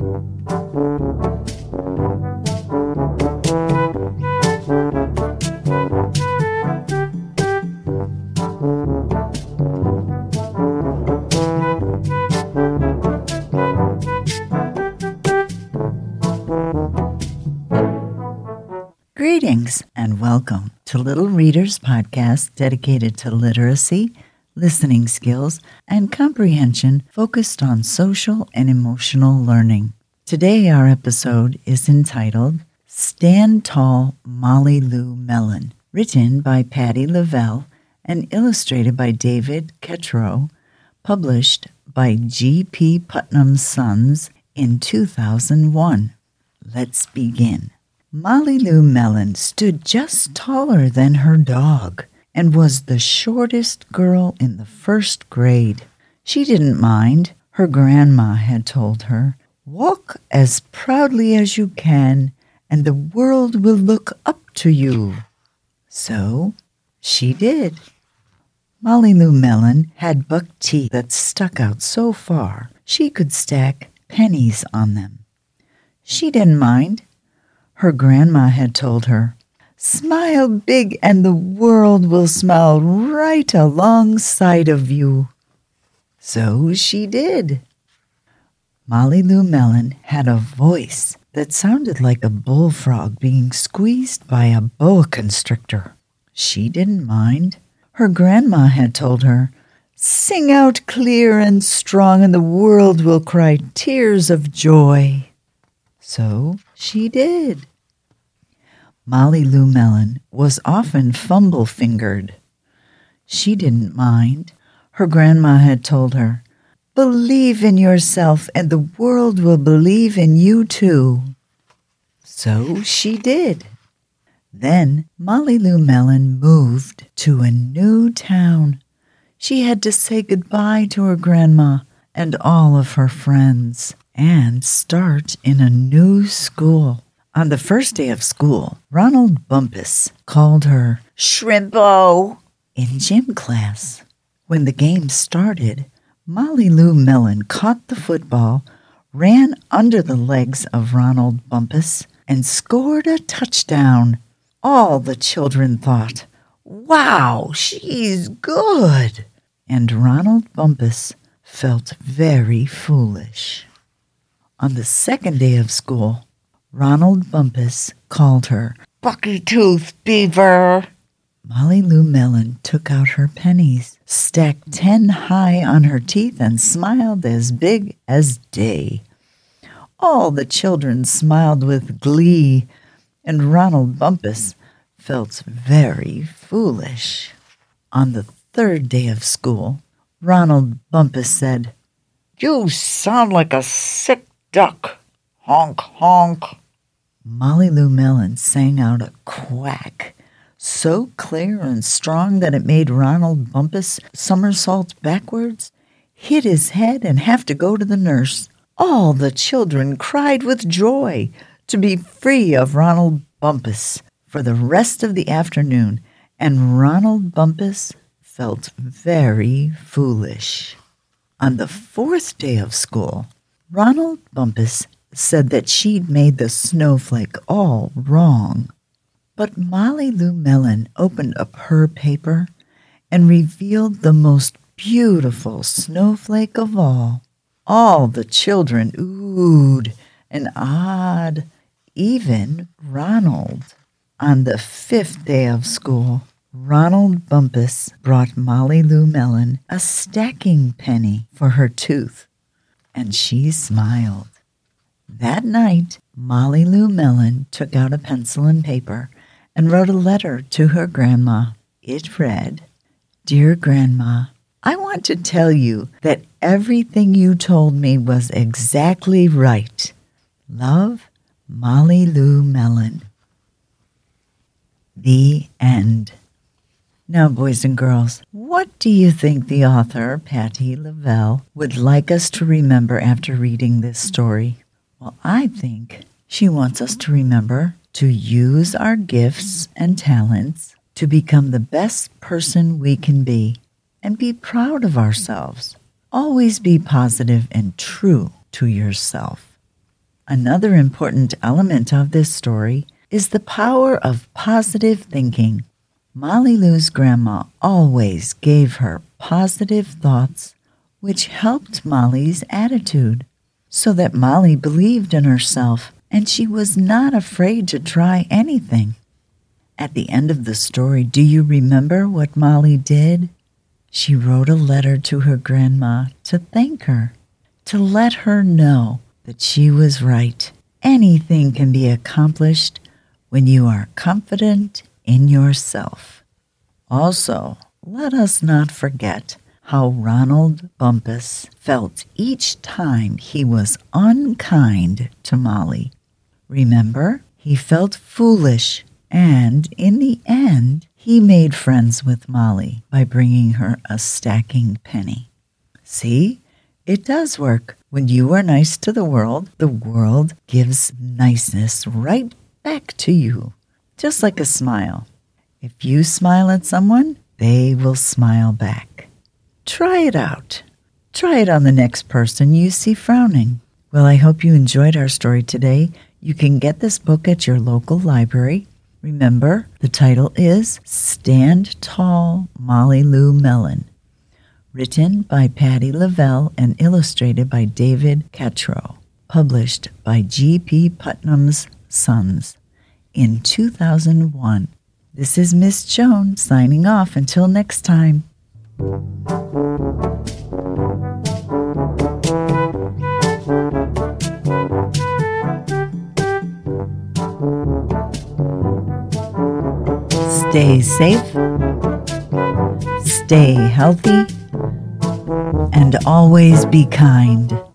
Greetings and welcome to Little Readers Podcast dedicated to literacy, listening skills, and comprehension focused on social and emotional learning. Today, our episode is entitled Stand Tall Molly Lou Melon, written by Patty Lovell and illustrated by David Catrow, published by G.P. Putnam's Sons in 2001. Let's begin. Molly Lou Melon stood just taller than her dog and was the shortest girl in the first grade. She didn't mind, her grandma had told her. Walk as proudly as you can, and the world will look up to you. So she did. Molly Lou Melon had buck teeth that stuck out so far she could stack pennies on them. She didn't mind her grandma had told her. Smile big and the world will smile right alongside of you. So she did. Molly Lou Melon had a voice that sounded like a bullfrog being squeezed by a boa constrictor. She didn't mind. Her grandma had told her, Sing out clear and strong, and the world will cry tears of joy. So she did. Molly Lou Melon was often fumble fingered. She didn't mind. Her grandma had told her, Believe in yourself, and the world will believe in you too. So she did. Then Molly Lou Melon moved to a new town. She had to say goodbye to her grandma and all of her friends and start in a new school. On the first day of school, Ronald Bumpus called her Shrimpo in gym class. When the game started, Molly Lou Melon caught the football, ran under the legs of Ronald Bumpus, and scored a touchdown. All the children thought, Wow, she's good! And Ronald Bumpus felt very foolish. On the second day of school, Ronald Bumpus called her Bucky Tooth Beaver. Molly Lou Melon took out her pennies, stacked ten high on her teeth, and smiled as big as day. All the children smiled with glee, and Ronald Bumpus felt very foolish. On the third day of school, Ronald Bumpus said, You sound like a sick duck. Honk, honk. Molly Lou Melon sang out a quack so clear and strong that it made Ronald Bumpus somersault backwards, hit his head, and have to go to the nurse. All the children cried with joy to be free of Ronald Bumpus for the rest of the afternoon, and Ronald Bumpus felt very foolish. On the fourth day of school, Ronald Bumpus said that she'd made the snowflake all wrong. But Molly Lou Melon opened up her paper and revealed the most beautiful snowflake of all. All the children oohed and awed, even Ronald. On the fifth day of school, Ronald Bumpus brought Molly Lou Melon a stacking penny for her tooth, and she smiled. That night, Molly Lou Melon took out a pencil and paper and wrote a letter to her grandma. It read, Dear Grandma, I want to tell you that everything you told me was exactly right. Love, Molly Lou Melon. The end. Now, boys and girls, what do you think the author, Patty Lovell, would like us to remember after reading this story? Well, I think she wants us to remember to use our gifts and talents to become the best person we can be and be proud of ourselves. Always be positive and true to yourself. Another important element of this story is the power of positive thinking. Molly Lou's grandma always gave her positive thoughts, which helped Molly's attitude, so that Molly believed in herself and she was not afraid to try anything. At the end of the story, do you remember what Molly did? She wrote a letter to her grandma to thank her, to let her know that she was right. Anything can be accomplished when you are confident in yourself. Also, let us not forget how Ronald Bumpus felt each time he was unkind to Molly. Remember, he felt foolish, and in the end, he made friends with Molly by bringing her a stacking penny. See, it does work. When you are nice to the world, the world gives niceness right back to you, just like a smile. If you smile at someone, they will smile back. Try it out. Try it on the next person you see frowning. Well, I hope you enjoyed our story today. You can get this book at your local library. Remember, the title is Stand Tall, Molly Lou Melon, written by Patty Lovell and illustrated by David Catrow, published by G.P. Putnam's Sons in 2001. This is Miss Joan signing off until next time. Stay safe, stay healthy, and always be kind.